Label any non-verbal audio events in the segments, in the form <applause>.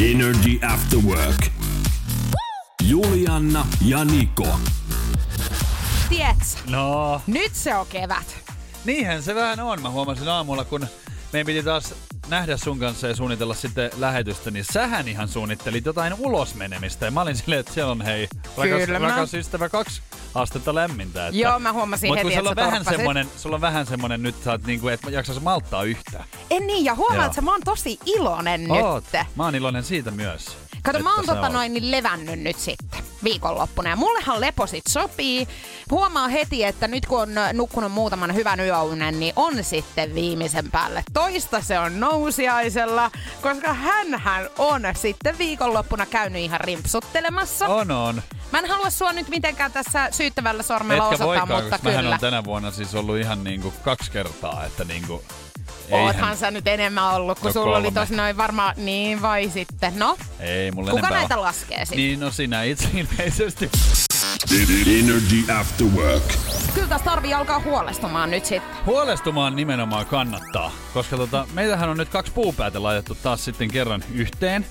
Energy After Work. Julianna ja Niko. Tiets, No, nyt se on kevät. niinhän se vähän on. Mä huomasin aamulla, kun meidän piti taas nähdä sun kanssa ja suunnitella sitten lähetystä, niin sähän ihan suunnittelit jotain ulosmenemistä. Ja mä olin silleen, että siellä on hei, rakas, Kyllä mä- rakas ystävä, kaksi astetta lämmintä. Että... Joo, mä huomasin Mut heti, kun sulla että on vähän semmonen, sulla on vähän semmonen nyt, sä oot niinku, että jaksas malttaa yhtään. En niin, ja huomaat, että mä oon tosi iloinen Oot. nyt. Mä oon iloinen siitä myös. Kato, mä oon tota noin niin levännyt nyt sitten viikonloppuna. Ja mullehan lepo sit sopii. Huomaa heti, että nyt kun on nukkunut muutaman hyvän yöunen, niin on sitten viimeisen päälle. Toista se on nousiaisella, koska hänhän on sitten viikonloppuna käynyt ihan rimpsuttelemassa. On, on. Mä en halua sua nyt mitenkään tässä syyttävällä sormella Etkä osoittaa, voikaan, mutta koska mähän kyllä. on tänä vuonna siis ollut ihan niinku kaksi kertaa, että niinku... Oothan sä nyt enemmän ollut, kun No sulla oli kolme. tosi noin varmaan, niin vai sitten. No, Ei, mulla kuka enempää näitä ole. laskee sitten? Niin, no sinä itse ilmeisesti. Energy After Work. Kyllä tässä tarvii alkaa huolestumaan nyt sitten. Huolestumaan nimenomaan kannattaa, koska tota, meitähän on nyt kaksi puupäätä laitettu taas sitten kerran yhteen.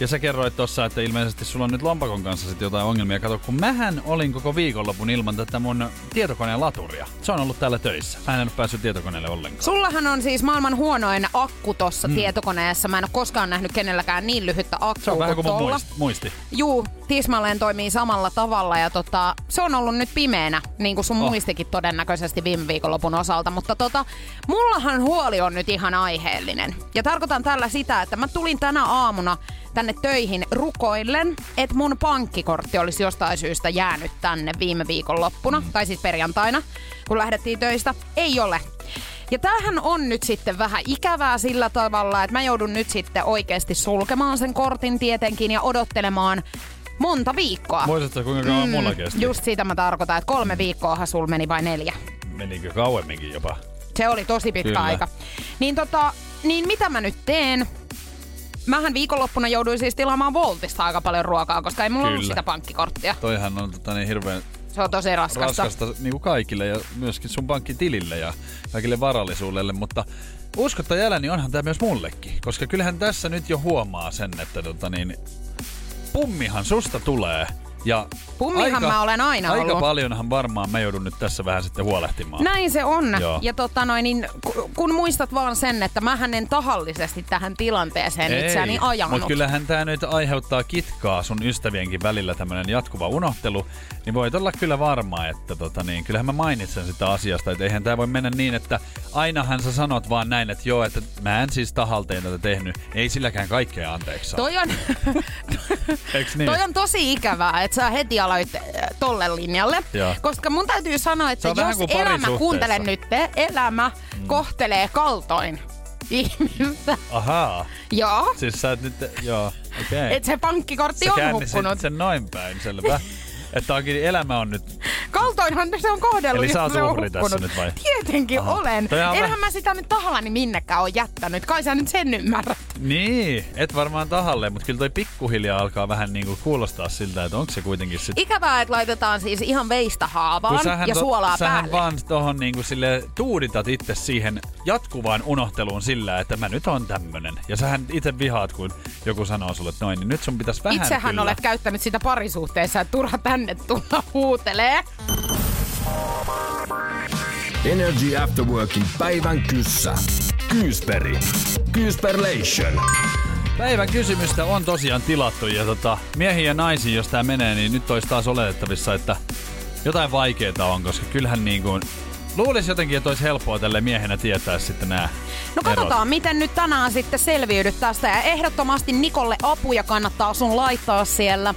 Ja sä kerroit tossa, että ilmeisesti sulla on nyt lompakon kanssa sitten jotain ongelmia. Kato, kun mähän olin koko viikonlopun ilman tätä mun tietokoneen laturia. Se on ollut täällä töissä. Mä en ole päässyt tietokoneelle ollenkaan. Sullahan on siis maailman huonoin akku tossa mm. tietokoneessa. Mä en ole koskaan nähnyt kenelläkään niin lyhyttä akkua Se on vähän kuin muisti. muisti. Juu, tismalleen toimii samalla tavalla ja tota, se on ollut nyt pimeänä, niin kuin sun Oh. muistikin todennäköisesti viime viikonlopun osalta. Mutta tota, mullahan huoli on nyt ihan aiheellinen. Ja tarkoitan tällä sitä, että mä tulin tänä aamuna tänne töihin rukoillen, että mun pankkikortti olisi jostain syystä jäänyt tänne viime viikonloppuna, mm. tai siis perjantaina, kun lähdettiin töistä. Ei ole. Ja tämähän on nyt sitten vähän ikävää sillä tavalla, että mä joudun nyt sitten oikeasti sulkemaan sen kortin tietenkin ja odottelemaan monta viikkoa. Muistatko kuinka kauan mm, mulla kesti? Just siitä mä tarkoitan, että kolme viikkoahan sul meni vai neljä. Menikö kauemminkin jopa? Se oli tosi pitkä Kyllä. aika. Niin tota, niin mitä mä nyt teen? Mähän viikonloppuna jouduin siis tilaamaan Voltista aika paljon ruokaa, koska ei mulla ollut Kyllä. sitä pankkikorttia. Toihan on tota, niin hirveän Se on tosi raskasta. raskasta niin kuin kaikille ja myöskin sun pankkitilille ja kaikille varallisuudelle, mutta usko tai älä, niin onhan tämä myös mullekin. Koska kyllähän tässä nyt jo huomaa sen, että tota niin, pummihan susta tulee. Ja Pummihan mä olen aina aika ollut. paljonhan varmaan mä joudun nyt tässä vähän sitten huolehtimaan. Näin se on. Joo. Ja tota noin, niin, ku- kun muistat vaan sen, että mä en tahallisesti tähän tilanteeseen itseäni ajanut. mutta kyllähän tämä nyt aiheuttaa kitkaa sun ystävienkin välillä tämmönen jatkuva unohtelu, niin voit olla kyllä varma, että tota niin, kyllähän mä mainitsen sitä asiasta, että eihän tämä voi mennä niin, että ainahan sä sanot vaan näin, että joo, että mä en siis tahalteen tätä tehnyt, ei silläkään kaikkea anteeksi saa. Toi on, <laughs> niin? toi on tosi ikävää, että sä heti aloit äh, tolle linjalle. Joo. Koska mun täytyy sanoa, että jos elämä, kuuntele nyt, elämä Mm. kohtelee kaltoin <laughs> ihmistä. Ahaa, Joo. siis sä et nyt, joo, okei. Okay. Että se pankkikortti Sä on hukkunut. sen noin päin, selvä. että onkin elämä on nyt Kaltoinhan se on kohdellut, Eli sä oot uhri tässä nyt vai? Tietenkin Aha. olen. Enhän mä sitä nyt tahallani minnekään ole jättänyt. Kai sä nyt sen ymmärrät. Niin, et varmaan tahalleen, mutta kyllä toi pikkuhiljaa alkaa vähän niinku kuulostaa siltä, että onko se kuitenkin sit... Ikävää, että laitetaan siis ihan veistä haavaan ja to- suolaa sähän päälle. vaan tohon niinku sille tuuditat itse siihen jatkuvaan unohteluun sillä, että mä nyt on tämmönen. Ja sähän itse vihaat, kun joku sanoo sulle, että noin, niin nyt sun pitäisi vähän Itsehän kyllä. olet käyttänyt sitä parisuhteessa, että turha tänne tulla huutelee. Energy After Workin päivän kyssä. Kyysperi. Kyysperlation. Päivän kysymystä on tosiaan tilattu ja tota, miehiin ja naisiin, jos tää menee, niin nyt olisi taas oletettavissa, että jotain vaikeeta on, koska kyllähän niin kuin, luulisi jotenkin, että olisi helppoa tälle miehenä tietää sitten nämä No katsotaan, miten nyt tänään sitten selviydyt tästä. Ja ehdottomasti Nikolle apuja kannattaa sun laittaa siellä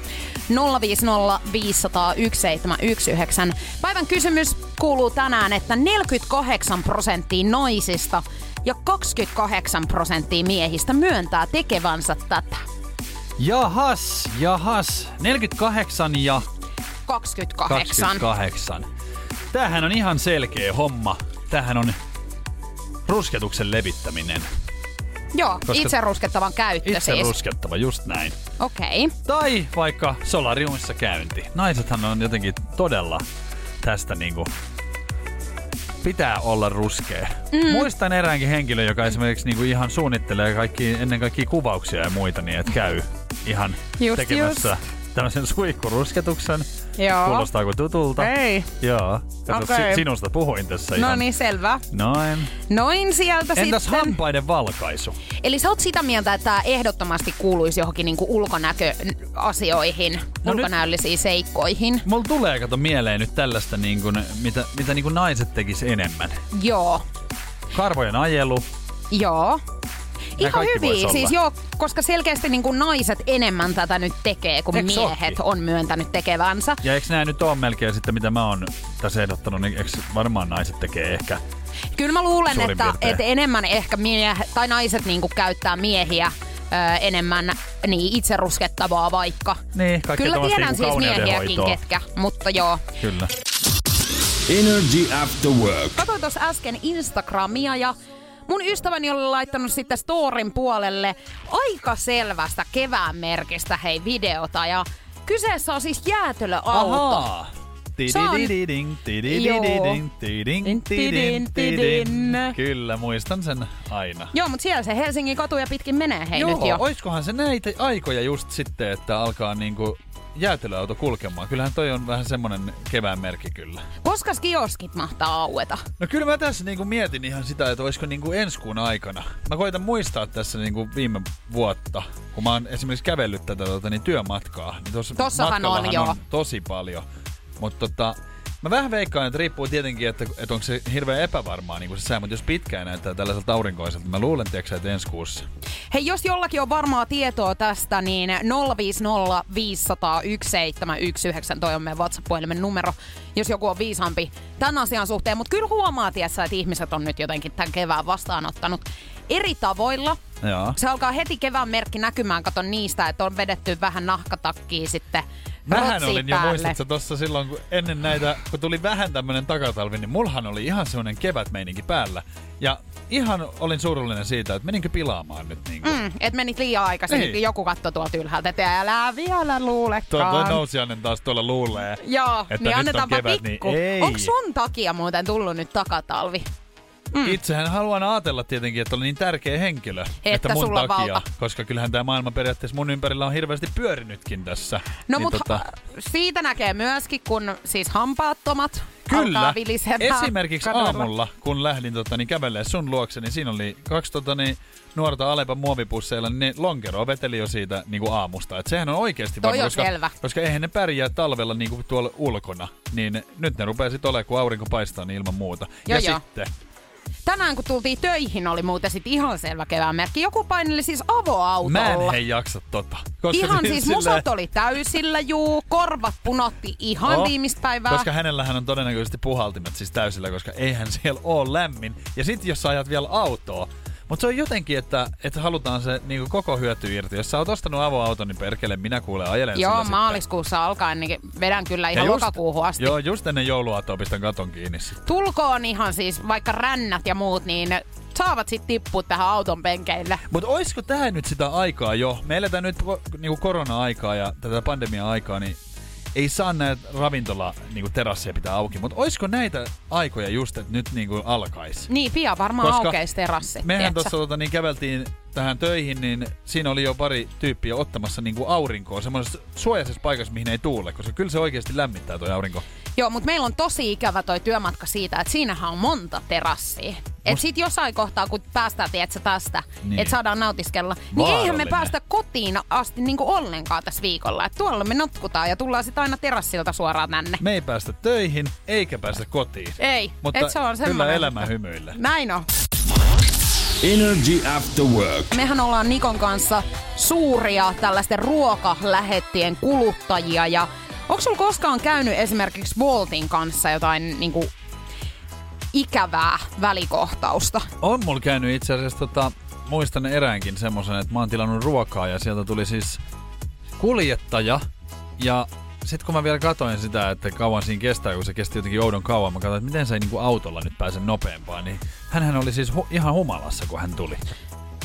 050 500 1719. Päivän kysymys kuuluu tänään, että 48 prosenttia naisista ja 28 prosenttia miehistä myöntää tekevänsä tätä. Jahas, jahas. 48 ja 28. 28. Tämähän on ihan selkeä homma. Tämähän on rusketuksen levittäminen. Joo, Koska- itse ruskettavan käyttö Itse siis. ruskettava, just näin. Okei. Okay. Tai vaikka solariumissa käynti. Naisethan on jotenkin todella tästä niinku pitää olla ruskea. Mm. Muistan eräänkin henkilön, joka esimerkiksi niinku ihan suunnittelee kaikki, ennen kaikkia kuvauksia ja muita, niin että käy ihan Just, tekemässä tämmöisen suihkurusketuksen. Joo. Kuulostaako tutulta? Ei. Joo. Kato, si- sinusta puhuin tässä No niin, selvä. Noin. Noin sieltä Entäs sitten. hampaiden valkaisu? Eli sä oot sitä mieltä, että tämä ehdottomasti kuuluisi johonkin niinku ulkonäköasioihin, No ulkonäöllisiin seikkoihin. Mulla tulee kato mieleen nyt tällaista, niin kuin, mitä, mitä niin kuin naiset tekis enemmän. Joo, Karvojen ajelu. joo. Ihan hyvin, olla. siis joo, koska selkeästi niin kuin naiset enemmän tätä nyt tekee, kuin Eiks miehet ookin? on myöntänyt tekevänsä. Ja eikö nämä nyt ole melkein sitten, mitä mä oon tässä ehdottanut, niin eikö varmaan naiset tekee ehkä? Kyllä mä luulen, että, että enemmän ehkä miehet, tai naiset niin kuin käyttää miehiä ö, enemmän niin itse ruskettavaa vaikka. Niin, Kyllä tiedän niinku siis miehiäkin ketkä, mutta joo. Kyllä. Energy After Work. Katsoin tuossa äsken Instagramia ja mun ystäväni oli laittanut sitten storin puolelle aika selvästä kevään merkistä hei videota ja kyseessä on siis jäätelöauto. Ahaa. Kyllä, muistan sen aina. Joo, mutta siellä se Helsingin katuja pitkin menee hei Joo, nyt jo. oiskohan se näitä aikoja just sitten, että alkaa niinku jäätelöauto kulkemaan. Kyllähän toi on vähän semmonen kevään merkki kyllä. Koska kioskit mahtaa aueta? No kyllä mä tässä niinku mietin ihan sitä, että olisiko niinku ensi kuun aikana. Mä koitan muistaa tässä niinku viime vuotta, kun mä oon esimerkiksi kävellyt tätä tota, niin työmatkaa. Niin tossa Tossahan on, on tosi paljon. Mutta tota, mä vähän veikkaan, että riippuu tietenkin, että, että onko se hirveän epävarmaa niin se sää, mutta jos pitkään näyttää tällaiselta aurinkoiselta, mä luulen, tiedätkö, että ensi kuussa. Hei, jos jollakin on varmaa tietoa tästä, niin 050 500 1719 toi on meidän WhatsApp-puhelimen numero, jos joku on viisaampi tämän asian suhteen. Mutta kyllä huomaa, tiessä, että ihmiset on nyt jotenkin tämän kevään vastaanottanut eri tavoilla. Joo. Se alkaa heti kevään merkki näkymään, kato niistä, että on vedetty vähän nahkatakkiä sitten Mähän olin jo, päälle. muistatko tossa silloin, kun ennen näitä, kun tuli vähän tämmönen takatalvi, niin mullahan oli ihan semmonen kevätmeininki päällä. Ja ihan olin surullinen siitä, että meninkö pilaamaan nyt niinku. Mm, et menit liian aikaisin, niin joku katsoi tuolta ylhäältä, että älä vielä Tuo, luulekaan. toi nousiainen taas tuolla luulee. Joo, että nyt niin on annetaanpa kevät, pikku. niin ei. Onko sun takia muuten tullut nyt takatalvi? Mm. Itsehän haluan ajatella tietenkin, että olen niin tärkeä henkilö. Että, mun sulla takia, valta. koska kyllähän tämä maailma periaatteessa mun ympärillä on hirveästi pyörinytkin tässä. No niin mutta tota, siitä näkee myöskin, kun siis hampaattomat Kyllä. Esimerkiksi kaduilla. aamulla, kun lähdin tota, niin kävelee sun luokse, niin siinä oli kaksi tota, niin, nuorta Alepan muovipusseilla, niin ne lonkeroa veteli jo siitä niin kuin aamusta. Et sehän on oikeasti varma, koska, selvä. koska eihän ne pärjää talvella niin kuin tuolla ulkona. Niin nyt ne rupeaa sitten olemaan, kun aurinko paistaa, niin ilman muuta. Joo, ja joo. sitten, Tänään kun tultiin töihin, oli muuten sit ihan selvä kevään merkki. Joku paineli siis avoautolla. mä en hei jaksa tota. Koska Ihan siis silleen- musat oli täysillä, juu. Korvat punotti ihan Oo, viimeistä päivää. Koska hänellähän on todennäköisesti puhaltimet siis täysillä, koska eihän siellä ole lämmin. Ja sitten jos ajat vielä autoa, mutta se on jotenkin, että, että halutaan se niin koko hyöty irti. Jos sä oot ostanut avoauton, niin perkele, minä kuulen ajelen Joo, maaliskuussa alkaen, niin vedän kyllä sitten. ihan Ja just- lokakuuhun asti. Joo, just ennen jouluaattoa pistän katon kiinni. Tulkoon ihan siis vaikka rännät ja muut, niin saavat sitten tippua tähän auton penkeille. Mutta olisiko tämä nyt sitä aikaa jo? Me eletään nyt ko- niinku korona-aikaa ja tätä pandemia-aikaa, niin ei saa näitä ravintola niinku terasseja pitää auki. Mutta olisiko näitä aikoja just, että nyt niinku alkaisi? Niin, pian varmaan Koska aukeisi terassi. Mehän tuossa tota, niin käveltiin tähän töihin, niin siinä oli jo pari tyyppiä ottamassa niin kuin aurinkoa semmoisessa suojaisessa paikassa, mihin ei tuule, koska kyllä se oikeasti lämmittää tuo aurinko. Joo, mutta meillä on tosi ikävä toi työmatka siitä, että siinähän on monta terassia. Et sit jossain kohtaa, kun päästään, tiedätkö, tästä, Niin. että saadaan nautiskella, niin eihän me päästä kotiin asti niinku ollenkaan tässä viikolla. Et tuolla me notkutaan ja tullaan sitten aina terassilta suoraan tänne. Me ei päästä töihin, eikä päästä kotiin. Ei, Mutta et se on kyllä semmoinen. elämä hymyilee. Näin on. Energy After Work. Mehän ollaan Nikon kanssa suuria tällaisten ruokalähettien kuluttajia ja onko sulla koskaan käynyt esimerkiksi Voltin kanssa jotain niinku ikävää välikohtausta? On mulla käynyt itse asiassa, tota, muistan eräänkin semmoisen, että mä oon tilannut ruokaa ja sieltä tuli siis kuljettaja. Ja sitten kun mä vielä katoin sitä, että kauan siinä kestää, kun se kesti jotenkin oudon kauan, mä katsoin, että miten se ei niinku autolla nyt pääse nopeampaan, niin hän oli siis hu- ihan humalassa, kun hän tuli.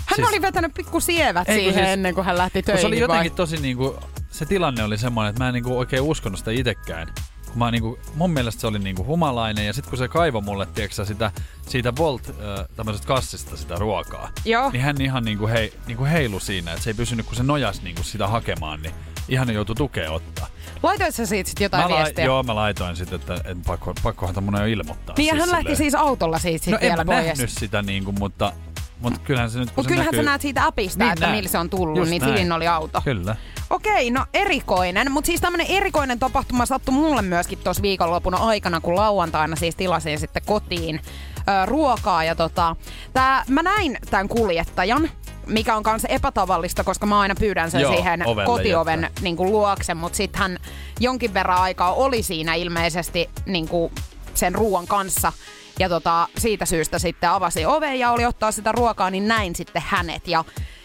Hän Siis- oli vetänyt pikku sievät Ei, siihen siis- ennen kuin hän lähti töihin. se oli vai? jotenkin tosi niinku, se tilanne oli semmoinen, että mä en niinku oikein uskonut sitä itekään. Kun Mä niinku, mun mielestä se oli niinku humalainen ja sitten kun se kaivoi mulle, tiedätkö, sitä, siitä Volt äh, tämmöisestä kassista sitä ruokaa, Joo. niin hän ihan niinku, hei, niinku heilu siinä, että se ei pysynyt, kun se nojas niinku sitä hakemaan, niin ihan joutui tukea ottaa. Laitoit sä siitä sit jotain Mä viestiä? joo, mä laitoin sitten, että, että pakko, pakkohan tämmönen jo ilmoittaa. Niin ja hän silleen. lähti siis autolla siitä sit No en vielä mä pois. nähnyt sitä niinku, mutta, mutta kyllähän se nyt kun Mutta se kyllähän näkyy... sä näet siitä appista, Niin että näen. millä se on tullut, Just niin näin. siinä oli auto. Kyllä. Okei, no erikoinen. Mutta siis tämmönen erikoinen tapahtuma sattui mulle myöskin tuossa viikonlopun aikana, kun lauantaina siis tilasin sitten kotiin ö, ruokaa. Ja tota, tää, mä näin tämän kuljettajan, mikä on kanssa epätavallista, koska mä aina pyydän sen Joo, siihen ovelle kotioven jättää. niin kuin luokse, mutta sitten hän jonkin verran aikaa oli siinä ilmeisesti niin kuin sen ruoan kanssa. Ja tota, siitä syystä sitten avasi oven ja oli ottaa sitä ruokaa, niin näin sitten hänet. Ja,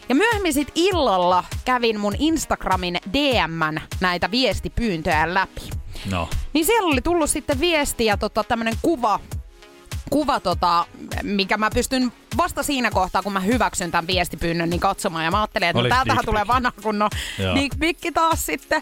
ja myöhemmin sitten illalla kävin mun Instagramin DMn näitä viestipyyntöjä läpi. No. Niin siellä oli tullut sitten viesti ja tota, tämmönen kuva, kuva tota, mikä mä pystyn vasta siinä kohtaa, kun mä hyväksyn tämän viestipyynnön, niin katsomaan. Ja mä ajattelin, että no, täältähän tulee vanha kunnon Joo. dick taas sitten.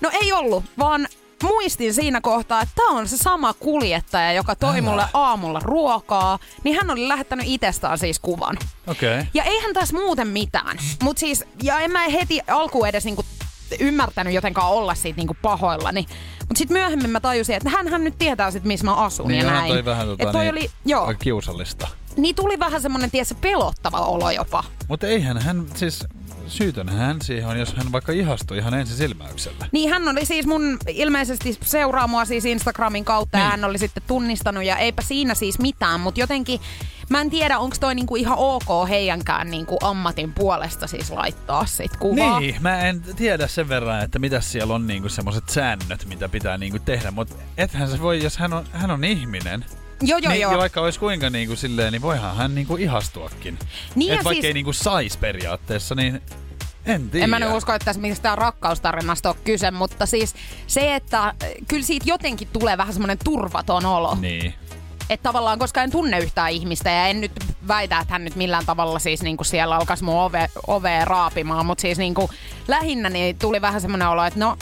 No ei ollut, vaan muistin siinä kohtaa, että tämä on se sama kuljettaja, joka toi Älä. mulle aamulla ruokaa, niin hän oli lähettänyt itsestään siis kuvan. Okay. Ja eihän tässä muuten mitään. Mut siis, ja en mä heti alkuun edes niinku ymmärtänyt jotenkaan olla siitä niinku pahoillani. Mut sitten myöhemmin mä tajusin, että hän nyt tietää sit, missä mä asun Niin ja näin. toi vähän tota, Et toi niin, oli, joo, kiusallista. niin tuli vähän semmonen, tiedätkö, pelottava olo jopa. Mutta eihän hän, siis syytön hän siihen on, jos hän vaikka ihastui ihan ensi silmäyksellä. Niin hän oli siis mun, ilmeisesti seuraa mua siis Instagramin kautta ja Niin. hän oli sitten tunnistanut ja eipä siinä siis mitään, mutta jotenkin mä en tiedä, onko toi niinku ihan ok heidänkään niinku ammatin puolesta siis laittaa sit kuvaa. Niin, mä en tiedä sen verran, että mitä siellä on niinku semmoiset säännöt, mitä pitää niinku tehdä, mutta ethän se voi, jos hän on, hän on ihminen, Joo, joo, niin, joo. ja vaikka olisi kuinka niinku silleen, niin voihan hän niinku ihastuakin. Niin Et vaikka siis- ei niinku sais periaatteessa, niin en tiedä. En mä nyt usko, että tässä mistään rakkaustarinasta ole kyse, mutta siis se, että äh, kyllä siitä jotenkin tulee vähän semmoinen turvaton olo. Niin. Että tavallaan, koska en tunne yhtään ihmistä ja en nyt väitä, että hän nyt millään tavalla siis niinku siellä alkaisi mun ove, ovea raapimaan, mutta siis niinku lähinnä niin tuli vähän semmoinen olo, että no,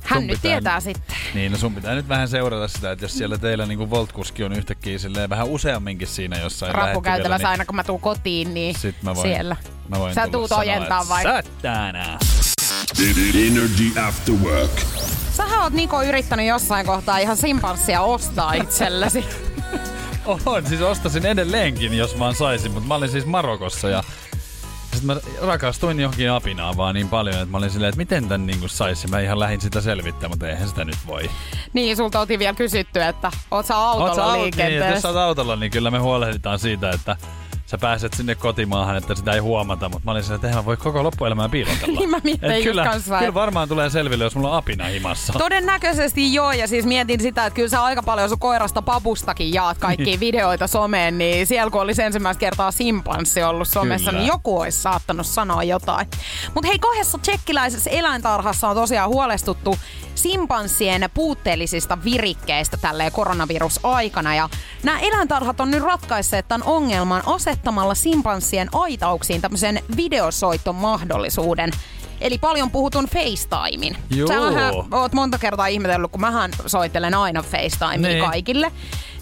hän Sun nyt tietää sitten. Niin, no sun pitää nyt vähän seurata sitä, että jos siellä teillä niinku Voltkuski on yhtäkkiä silleen vähän useamminkin siinä jossain Rappukäytävässä lähettyvillä, aina kun mä tuun kotiin, niin Sit mä voin, siellä. Mä voin Sä tuut ojentaa vai? Satana! Energy After Work. Sähän oot Niko yrittänyt jossain kohtaa ihan simpanssia ostaa itsellesi. <laughs> On, siis ostasin edelleenkin, jos vaan saisin, mutta mä olin siis Marokossa ja sitten mä rakastuin johonkin apinaan vaan niin paljon, että mä olin silleen, että miten tän niinku saisi. Mä ihan lähdin sitä selvittää, mutta eihän sitä nyt voi. niin, sulta oltiin vielä kysytty, että oot sä autolla Oot sä au- niin, että jos liikenteessä. sä oot autolla, niin kyllä me huolehditaan siitä, että sä pääset sinne kotimaahan, että sitä ei huomata. Mutta mä olin silleen, että eihän mä voi koko loppuelämää piilotella. <laughs> Niin mä mietin kyllä, kanssa, kyllä varmaan tulee selville, jos mulla on apina himassa. Todennäköisesti joo, ja siis mietin sitä, että kyllä sä aika paljon sun koirasta papustakin jaat kaikkia videoita someen, niin siellä kun olisi ensimmäistä kertaa simpanssi ollut somessa, Kyllä. niin joku olisi saattanut sanoa jotain. Mutta hei, kahdessa tsekkiläisessä eläintarhassa on tosiaan huolestuttu simpanssien puutteellisista virikkeistä tälleen koronavirusaikana. Ja nämä eläintarhat on nyt ratkaisseet tämän ongelman asettamalla simpanssien aitauksiin tämmöisen videosoittomahdollisuuden. Eli paljon puhutun FaceTimein. Joo. Sähän oot monta kertaa ihmetellyt, kun mähän soittelen aina FaceTimea Niin. kaikille.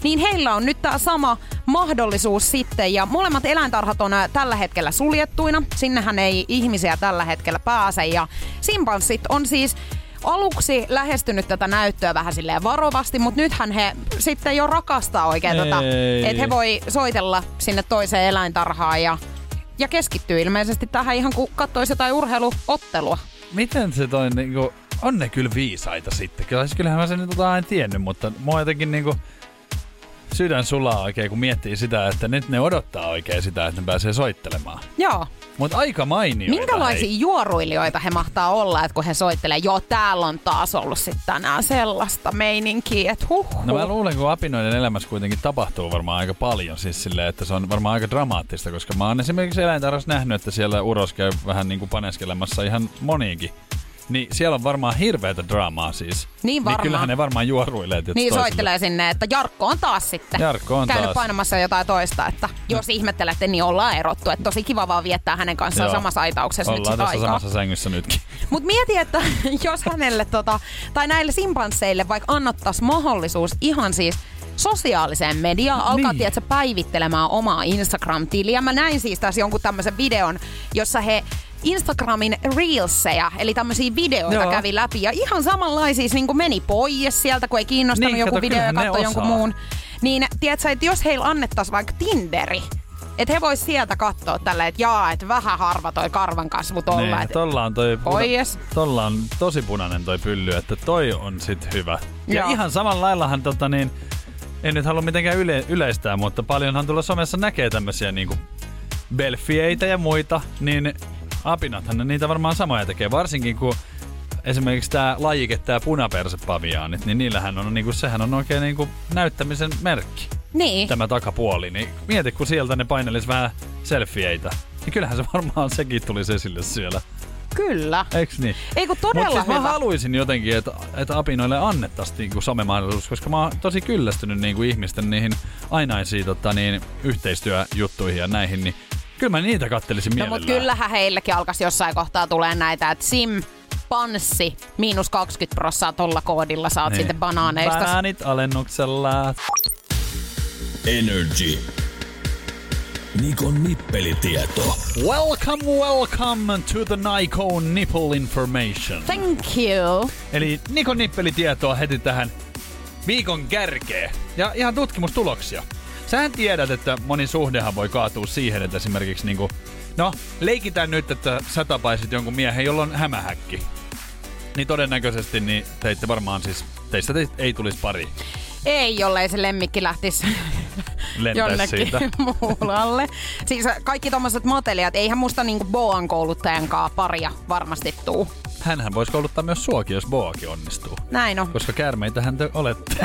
Niin heillä on nyt tämä sama mahdollisuus sitten. Ja molemmat eläintarhat on tällä hetkellä suljettuina. Sinnehän ei ihmisiä tällä hetkellä pääse. Ja simpanssit on siis aluksi lähestynyt tätä näyttöä vähän silleen varovasti, mutta nythän he sitten jo rakastaa oikein tätä. Ei. Että he voi soitella sinne toiseen eläintarhaan ja, ja keskittyy ilmeisesti tähän ihan kuin katsoisi jotain urheiluottelua. Miten se toi niinku, on ne kyllä viisaita sitten. Siis kyllähän mä sen nyt oon aina tiennyt, mutta mua jotenkin niinku sydän sulaa oikein, kun miettii sitä, että nyt ne odottaa oikein sitä, että ne pääsee soittelemaan. Joo. Mutta aika mainio. Minkälaisia juoruilijoita he mahtaa olla, että kun he soittelee, joo täällä on taas ollut sitten tänään sellaista meininkiä, että huh, No mä luulen, kun apinoiden elämässä kuitenkin tapahtuu varmaan aika paljon, siis silleen, että se on varmaan aika dramaattista, koska mä oon esimerkiksi eläintarhassa nähnyt, että siellä uros käy vähän niin kuin paneskelemassa ihan moniinkin. Niin siellä on varmaan hirveätä draamaa siis. Niin varmaan. Niin kyllähän ne varmaan juoruilee. Niin toisille. soittelee sinne, että Jarkko on taas sitten Jarkko on käynyt taas. painamassa jotain toista, että jos ihmettelette, niin ollaan erottu. Että tosi kiva vaan viettää hänen kanssaan Joo. samassa aitauksessa nyt Ollaan sitä tässä aikaa. samassa sängyssä nytkin. <laughs> Mutta mieti, että <laughs> jos hänelle tota, tai näille simpansseille vaikka annettaisiin mahdollisuus ihan siis sosiaaliseen mediaan, alkaa Niin. niin. tiedätkö, päivittelemään omaa Instagram-tiliä. Mä näin siis tässä jonkun tämmöisen videon, jossa he Instagramin reelseja, eli tämmöisiä videoita Joo. Kävi läpi. Ja ihan samanlaisia niin kuin meni pois sieltä, kun ei kiinnostanut Niin, joku kato, video ja katsoi jonkun muun. Niin tiedätkö, että jos heillä annettaisiin vaikka Tinderi, että he vois sieltä katsoa tällä, että jaa, että vähän harva toi karvan kasvu tolla. Niin, että tolla on toi Pois. tolla on tosi punainen toi pylly, että toi on sit hyvä. Ja Joo. ihan samalla laillahan tota niin, en nyt halua mitenkään yle, yleistää, mutta paljonhan tuolla somessa näkee tämmösiä niinku belfieitä ja muita, niin apinathan ne niitä varmaan samoja tekee, varsinkin kun esimerkiksi tämä lajike, tämä punapersepaviaanit, niin niillähän on niinku, sehän on oikein niinku näyttämisen merkki, Niin. tämä takapuoli. Niin mieti, kun sieltä ne painelis vähän selfieitä, niin kyllähän se varmaan sekin tulisi esille siellä. Kyllä. Eiks niin? Ei kun todella siis mä hyvä. haluaisin jotenkin, että, että apinoille annettaisiin niinku somemahdollisuus, koska mä oon tosi kyllästynyt niinku ihmisten niihin ainaisiin tota, niin, yhteistyöjuttuihin ja näihin, niin kyllä mä niitä kattelisin No mielellään. mut kyllähän heillekin alkaisi jossain kohtaa tulee näitä, että sim, panssi, miinus 20 prossaa tolla koodilla saat niin. sitten banaaneista. Banaanit alennuksella. Energy. Nikon nippelitieto. Welcome, welcome to the Nikon Nipple Information. Thank you. Eli Nikon nippelitietoa heti tähän viikon kärkeen. Ja ihan tutkimustuloksia. Sähän tiedät, että moni suhdehan voi kaatua siihen, että esimerkiksi niinku, no leikitään nyt, että sä tapaisit jonkun miehen, jolla on hämähäkki. Niin todennäköisesti niin teitte varmaan siis, teistä te, ei tulisi pari. Ei, jollei se lemmikki lähtisi jonnekin siitä. <laughs> muualle. Siis kaikki tommoset motelijat, eihän musta niinku Boan kouluttajan kaa paria varmasti tuu. Hänhän voisi kouluttaa myös suokin, jos Boakin onnistuu. Näin on. Koska käärmeitähän te olette.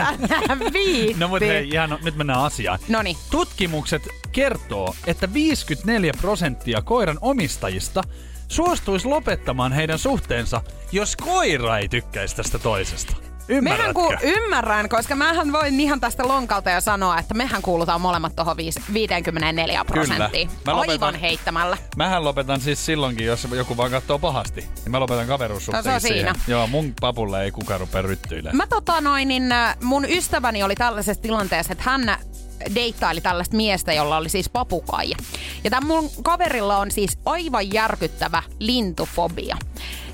Viitti. No mut hei, ihan, no, nyt mennään asiaan. Noniin. Tutkimukset kertoo, että 54 prosenttia koiran omistajista suostuisi lopettamaan heidän suhteensa, jos koira ei tykkäisi tästä toisesta. Mehän ku, ymmärrän, koska mähän voin ihan tästä lonkalta jo sanoa, että mehän kuulutaan molemmat tuohon 54 prosenttiin. Mä lopetan- Aivan heittämällä. Mähän lopetan siis silloinkin, jos joku vaan katsoo pahasti. Niin mä lopetan kaveruussuhteekin No se on siinä. Joo, mun papulle ei kukaan rupea ryttyilemään. Mä tota noin, niin äh, mun ystäväni oli tällaisessa tilanteessa, että hän deittaili tällaista miestä, jolla oli siis papukaija. Ja tämän mun kaverilla on siis aivan järkyttävä lintufobia.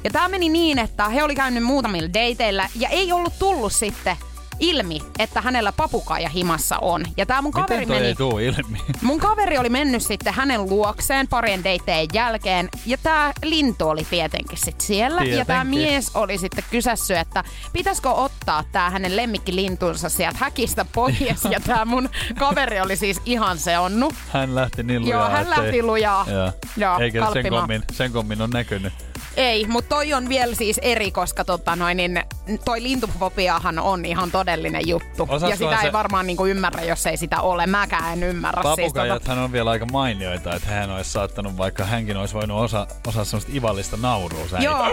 Ja tämä meni niin, että he oli käynyt muutamilla dateilla ja ei ollut tullut sitten ilmi, että hänellä papukaija himassa on. Ja tämä mun kaveri Miten toi meni... ei tuu ilmi? <laughs> Mun kaveri oli mennyt sitten hänen luokseen parien deitteen jälkeen ja tämä lintu oli tietenkin sitten siellä. Ja tämä Tietenkin. mies oli sitten kysässyt, että pitäisikö ottaa tämä hänen lemmikkilintunsa sieltä häkistä pois. <laughs> ja tämä mun kaveri oli siis ihan seonnut. Hän lähti niin lujaa, Joo, hän lähti lujaa. Joo. Joo, Eikä sen kalppimaan. kommin, sen kommin on näkynyt. Ei, mutta toi on vielä siis eri, koska tota noin, niin toi lintufobiahan on ihan todellinen juttu. Osaatko ja sitä se- ei varmaan niinku ymmärrä, jos ei sitä ole. Mäkään en ymmärrä. Siis, tota, on vielä aika mainioita, että hän olisi saattanut, vaikka hänkin olisi voinut osa, osaa semmoista ivallista naurua. Sä Joo.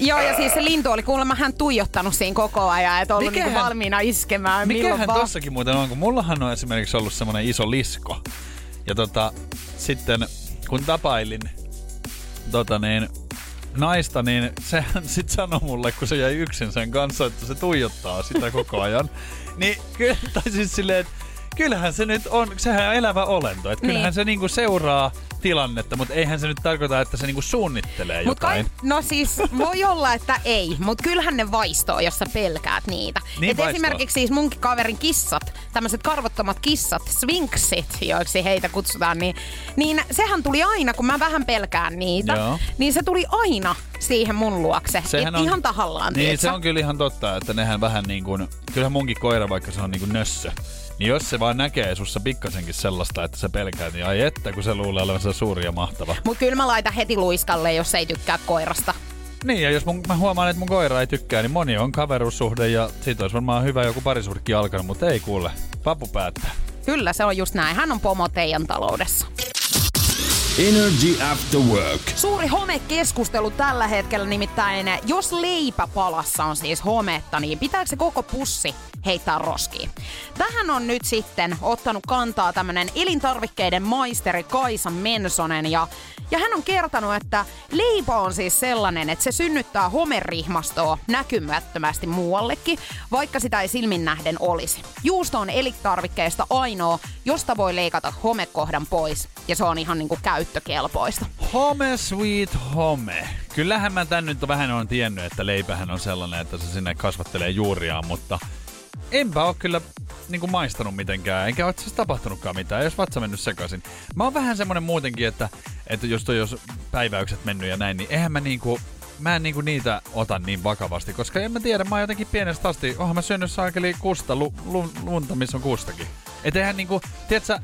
Joo, ja siis se lintu oli kuulemma hän tuijottanut siinä koko ajan, että ollut niinku valmiina iskemään milloin Mikähän vaan. tossakin muuten on, kun mullahan on esimerkiksi ollut semmoinen iso lisko. Ja tota, sitten kun tapailin tota niin, naista, niin sehän <laughs> sit sanoi mulle, kun se jäi yksin sen kanssa, että se tuijottaa sitä koko ajan. <laughs> niin kyllä, <laughs> tai siis silleen, että kyllähän se nyt on, sehän on elävä olento. Että kyllähän Niin. se niinku seuraa tilannetta, mutta eihän se nyt tarkoita, että se niinku suunnittelee Mut kai, jotain. no siis voi olla, että ei, mutta kyllähän ne vaistoo, jos sä pelkäät niitä. Niin Et vaistoo. esimerkiksi siis munkin kaverin kissat, tämmöiset karvottomat kissat, swinksit, joiksi heitä kutsutaan, niin, niin sehän tuli aina, kun mä vähän pelkään niitä, Joo. niin se tuli aina siihen mun luokse. Sehän Et on- ihan tahallaan, Niin, tiedätkö? se on kyllä ihan totta, että nehän vähän niin kuin, kyllähän munkin koira, vaikka se on niin kuin nössö, niin jos se vaan näkee sussa pikkasenkin sellaista, että sä pelkäät, niin ai että, kun se luulee olevansa suuri ja mahtava. Mut kyllä mä laitan heti luiskalle, jos ei tykkää koirasta. Niin, ja jos mun, mä huomaan, että mun koira ei tykkää, niin moni on kaveruussuhde ja siitä olisi varmaan hyvä joku parisuhdekin alkanut, mutta ei kuule. Papu päättää. Kyllä se on just näin. Hän on pomo teidän taloudessa. Energy After Work. Suuri homekeskustelu tällä hetkellä nimittäin, jos leipäpalassa on siis hometta, niin pitääkö se koko pussi heittää roskiin? Tähän on nyt sitten ottanut kantaa tämmönen elintarvikkeiden maisteri Kaisa Mensonen ja ja hän on kertonut, että leipä on siis sellainen, että se synnyttää homerihmastoa näkymättömästi muuallekin, vaikka sitä ei silmin nähden olisi. Juusto on elintarvikkeista ainoa, josta voi leikata homekohdan pois, ja se on ihan niinku käyttökelpoista. Home sweet home. Kyllähän mä tän nyt vähän on tiennyt, että leipähän on sellainen, että se sinne kasvattelee juuriaan, mutta enpä ole kyllä niin kuin maistanut mitenkään, enkä ole siis tapahtunutkaan mitään, jos vatsa mennyt sekaisin. Mä oon vähän semmonen muutenkin, että, että jos toi jos päiväykset mennyt ja näin, niin eihän mä niinku, mä en niinku niitä ota niin vakavasti, koska en mä tiedä, mä oon jotenkin pienestä asti, oonhan mä syönyt saakeli kusta, lu, lu, lunta, missä on kustakin. Et eihän niinku, tiedätkö,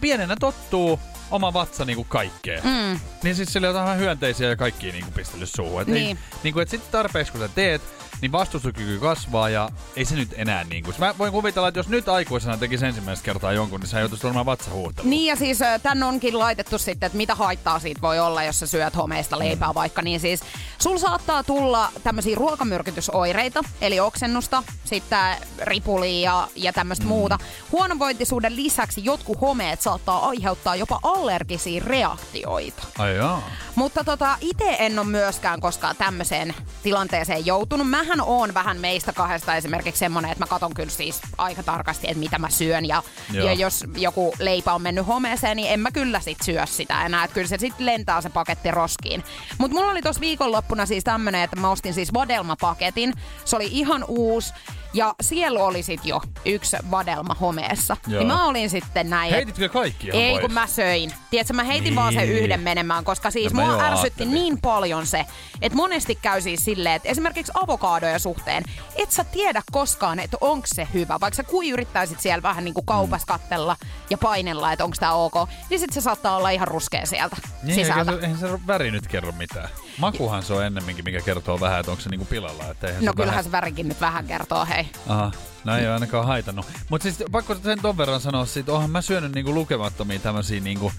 pienenä tottuu oma vatsa niinku kaikkeen. Mm. Niin siis sillä jotain hyönteisiä ja kaikkia niinku pistellyt suuhun. Et niin. Ei, niinku, et sit tarpeeksi kun sä teet, niin vastustuskyky kasvaa ja ei se nyt enää niin kuin. Mä voin kuvitella, että jos nyt aikuisena tekisi ensimmäistä kertaa jonkun, niin sä joutuisi olemaan vatsahuuhtelu. Niin ja siis tän onkin laitettu sitten, että mitä haittaa siitä voi olla, jos sä syöt homeista leipää mm. vaikka. Niin siis sul saattaa tulla tämmöisiä ruokamyrkytysoireita, eli oksennusta, sitten ripulia ja, ja tämmöistä mm. muuta. Huonovointisuuden lisäksi jotkut homeet saattaa aiheuttaa jopa allergisia reaktioita. Ai jaa. Mutta tota, itse en ole myöskään koskaan tämmöiseen tilanteeseen joutunut. Mähän on vähän meistä kahdesta esimerkiksi semmonen, että mä katon kyllä siis aika tarkasti, että mitä mä syön. Ja, ja jos joku leipä on mennyt homeeseen, niin en mä kyllä sit syö sitä enää. Että kyllä se sitten lentää se paketti roskiin. Mutta mulla oli tuossa viikonloppuna siis tämmönen, että mä ostin siis vadelmapaketin. Se oli ihan uusi. Ja siellä oli sit jo yksi vadelma homeessa. Joo. Niin mä olin sitten näin. Heititkö kaikki Ei, pois? kun mä söin. Tiedätkö, mä heitin niin. vaan sen yhden menemään, koska siis no, mua ärsytti niin paljon se, että monesti käy siis silleen, että esimerkiksi avokaadoja suhteen, et sä tiedä koskaan, että onko se hyvä. Vaikka sä kui yrittäisit siellä vähän niin kuin kaupassa mm. kattella ja painella, että onko tämä ok, niin sit se saattaa olla ihan ruskea sieltä niin, sisältä. Eihän se väri nyt kerro mitään. Makuhan se on ennemminkin, mikä kertoo vähän, että onko se niinku pilalla. Että no se kyllähän vähän... se värikin nyt vähän kertoo, hei. Aha, no ei ole ainakaan haitannut. Mutta siis pakko sen ton verran sanoa, että onhan mä syönyt niinku lukemattomia tämmöisiä, niinku,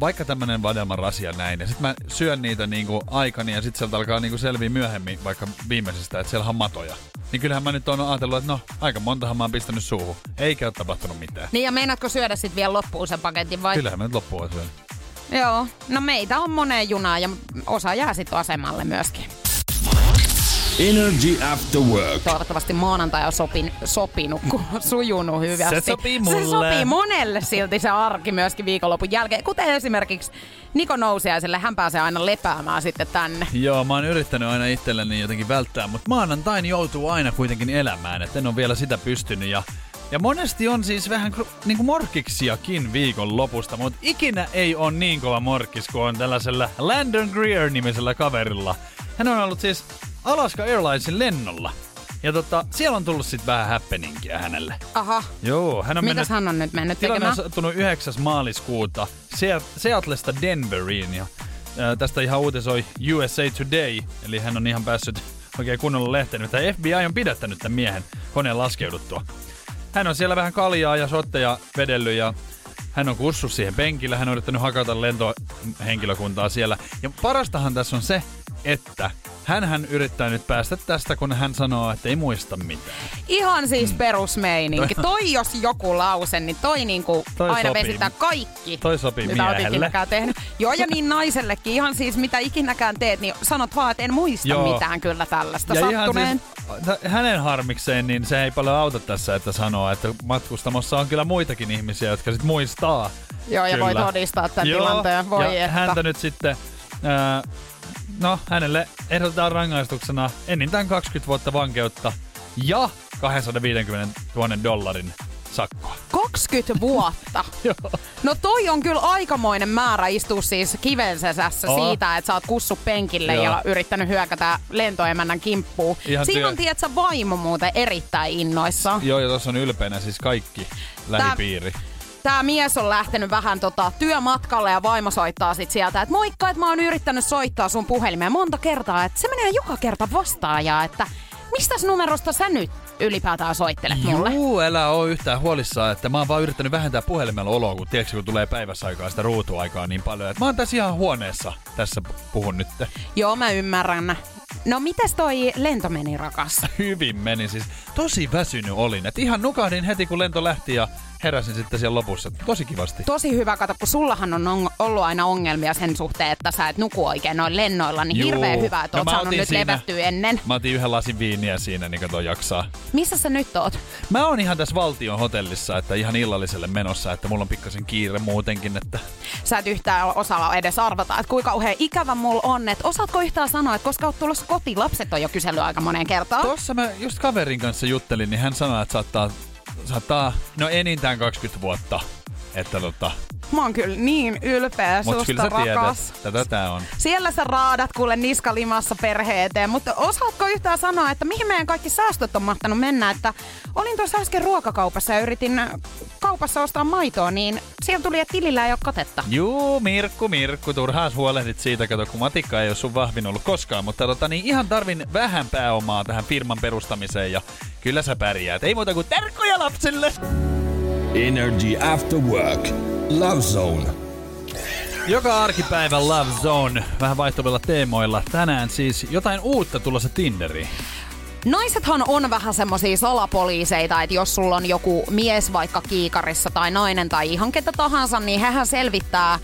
vaikka tämmönen vadelman rasia näin, ja sitten mä syön niitä niinku aikani, ja sitten sieltä alkaa niinku selviä myöhemmin, vaikka viimeisestä, että siellä on matoja. Niin kyllähän mä nyt oon ajatellut, että no, aika montahan mä oon pistänyt suuhun. Eikä ole tapahtunut mitään. Niin ja meinaatko syödä sitten vielä loppuun sen paketin vai? Kyllähän mä nyt loppuun syön. Joo, no meitä on moneen junaan ja osa jää sitten asemalle myöskin. Energy After Work. Toivottavasti maanantai on sopin, sopinut, kun sujunut hyvästi. Se sopii mulle. Se sopii monelle silti se arki myöskin viikonlopun jälkeen. Kuten esimerkiksi Niko Nousiaiselle, hän pääsee aina lepäämään sitten tänne. Joo, mä oon yrittänyt aina itselleni jotenkin välttää, mutta maanantain joutuu aina kuitenkin elämään, että en ole vielä sitä pystynyt. Ja ja monesti on siis vähän niin kuin morkiksiakin viikon lopusta, mutta ikinä ei ole niin kova morkis kuin on tällaisella Landon Greer-nimisellä kaverilla. Hän on ollut siis Alaska Airlinesin lennolla. Ja tota, siellä on tullut sitten vähän happeningia hänelle. Aha. Joo, hän on Mitäs mennyt, hän on nyt mennyt tekemään? on sattunut 9. maaliskuuta Seatlesta Denveriin ja ää, tästä ihan uutisoi USA Today, eli hän on ihan päässyt <laughs> oikein kunnolla lehteen. Tai FBI on pidättänyt tämän miehen koneen laskeuduttua. Hän on siellä vähän kaljaa ja sotteja vedellyt ja hän on kussu siihen penkille. Hän on yrittänyt hakata lentohenkilökuntaa siellä. Ja parastahan tässä on se, että hän yrittää nyt päästä tästä, kun hän sanoo, että ei muista mitään. Ihan siis mm. perusmeininki. <laughs> Toi jos joku lause, niin toi niinku toi aina sopii. vesittää kaikki. Toi sopii mitä miehelle. tehnyt. Joo, ja niin naisellekin. Ihan siis mitä ikinäkään teet, niin sanot vaan, että en muista Joo. mitään kyllä tällaista ja sattuneen. Siis, hänen harmikseen, niin se ei paljon auta tässä, että sanoo, että matkustamossa on kyllä muitakin ihmisiä, jotka sit muistaa. Joo, ja kyllä. voi todistaa tämän Joo, tilanteen. Voi ja että. häntä nyt sitten... Äh, No, hänelle ehdotetaan rangaistuksena enintään 20 vuotta vankeutta ja 250 000 dollarin sakkoa. 20 vuotta. <laughs> Joo. No toi on kyllä aikamoinen määrä istua siis kivensesässä Oo. siitä, että sä oot kussu penkille Joo. ja yrittänyt hyökätä lentoemännän kimppuun. Ihan Siinä työ- on, tiedätkö, vaimo muuten erittäin innoissaan. Joo, ja tuossa on ylpeänä siis kaikki lähipiiri. Tämä mies on lähtenyt vähän tota, työmatkalle ja vaimo soittaa sit sieltä, että moikka, että mä oon yrittänyt soittaa sun puhelimeen monta kertaa, että se menee joka kerta vastaajaa, että mistä numerosta sä nyt ylipäätään soittelet mulle? Juu, älä oo yhtään huolissaan, että mä oon vaan yrittänyt vähentää puhelimella oloa, kun tiedätkö, kun tulee päivässä aikaa sitä ruutuaikaa niin paljon. Että mä oon tässä ihan huoneessa, tässä puhun nyt. Joo, mä ymmärrän. No mites toi lento meni, rakas? <laughs> Hyvin meni siis. Tosi väsynyt olin. Et ihan nukahdin heti, kun lento lähti ja heräsin sitten siellä lopussa. Tosi kivasti. Tosi hyvä, kato, kun sullahan on on ollut aina ongelmia sen suhteen, että sä et nuku oikein noin lennoilla, niin Juu. hirveän hyvä, että No oot saanut nyt siinä- levättyä ennen. Mä otin yhden lasin viiniä siinä, niin kato jaksaa. Missä sä nyt oot? Mä oon ihan tässä valtion hotellissa, että ihan illalliselle menossa, että mulla on pikkasen kiire muutenkin, että Sä et yhtään osaa edes arvata, että kuinka kauhean ikävä mulla on. Että osaatko yhtään sanoa, että koska oot tulossa kotiin, lapset on jo kysellyt aika moneen kertaan. Tossa mä just kaverin kanssa juttelin, niin hän sanoi, että saattaa, saattaa no enintään 20 vuotta. Että tota, Mä oon kyllä niin ylpeä mut susta, rakas. tiedät, tätä tää on. Siellä sä raadat kuule niskalimassa perheen eteen, mutta osaatko yhtään sanoa, että mihin meidän kaikki säästöt on mahtanut mennä? Että olin tuossa äsken ruokakaupassa ja yritin kaupassa ostaa maitoa, niin siellä tuli, että tilillä ei ole katetta. Juu, Mirkku, Mirkku, turhaan huolehdit siitä, kato kun matikka ei ole sun vahvin ollut koskaan, mutta tota, niin ihan tarvin vähän pääomaa tähän firman perustamiseen ja kyllä sä pärjäät. Ei muuta kuin terkkuja lapsille! Energy After Work. Love Zone. Joka arkipäivä Love Zone, vähän vaihtuvilla teemoilla. Tänään siis jotain uutta tulossa Tinderiin. Naisethan on vähän semmosia salapoliiseita, että jos sulla on joku mies vaikka kiikarissa tai nainen tai ihan ketä tahansa, niin hehän selvittää